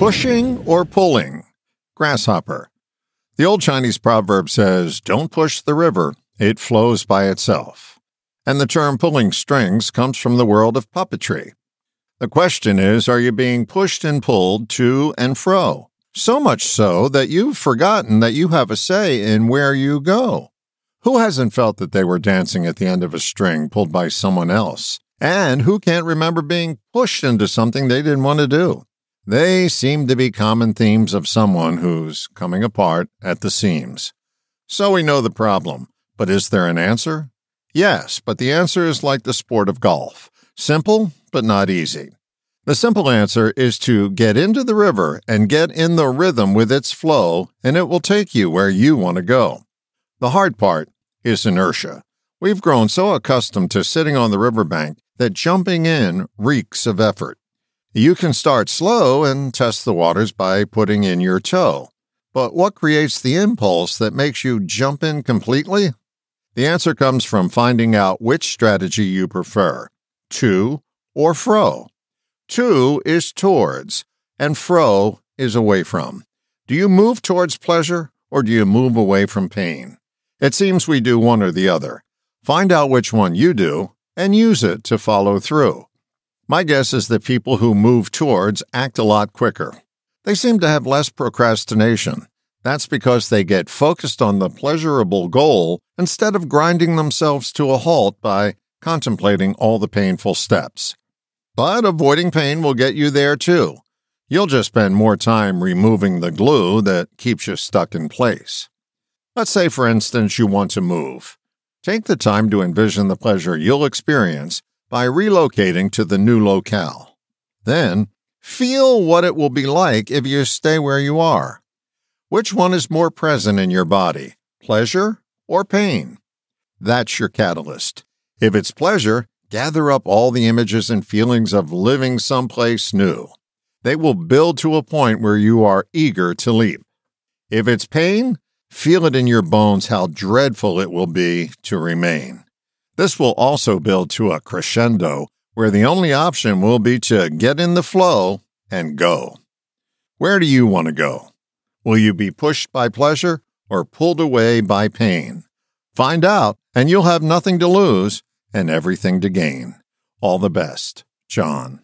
Pushing or pulling? Grasshopper. The old Chinese proverb says, Don't push the river, it flows by itself. And the term pulling strings comes from the world of puppetry. The question is, are you being pushed and pulled to and fro? So much so that you've forgotten that you have a say in where you go. Who hasn't felt that they were dancing at the end of a string pulled by someone else? And who can't remember being pushed into something they didn't want to do? They seem to be common themes of someone who's coming apart at the seams. So we know the problem. But is there an answer? Yes, but the answer is like the sport of golf simple, but not easy. The simple answer is to get into the river and get in the rhythm with its flow, and it will take you where you want to go. The hard part is inertia. We've grown so accustomed to sitting on the riverbank that jumping in reeks of effort. You can start slow and test the waters by putting in your toe. But what creates the impulse that makes you jump in completely? The answer comes from finding out which strategy you prefer to or fro. To is towards, and fro is away from. Do you move towards pleasure or do you move away from pain? It seems we do one or the other. Find out which one you do and use it to follow through. My guess is that people who move towards act a lot quicker. They seem to have less procrastination. That's because they get focused on the pleasurable goal instead of grinding themselves to a halt by contemplating all the painful steps. But avoiding pain will get you there too. You'll just spend more time removing the glue that keeps you stuck in place. Let's say, for instance, you want to move. Take the time to envision the pleasure you'll experience by relocating to the new locale. Then, feel what it will be like if you stay where you are. Which one is more present in your body, pleasure or pain? That's your catalyst. If it's pleasure, gather up all the images and feelings of living someplace new. They will build to a point where you are eager to leap. If it's pain, Feel it in your bones how dreadful it will be to remain. This will also build to a crescendo where the only option will be to get in the flow and go. Where do you want to go? Will you be pushed by pleasure or pulled away by pain? Find out, and you'll have nothing to lose and everything to gain. All the best, John.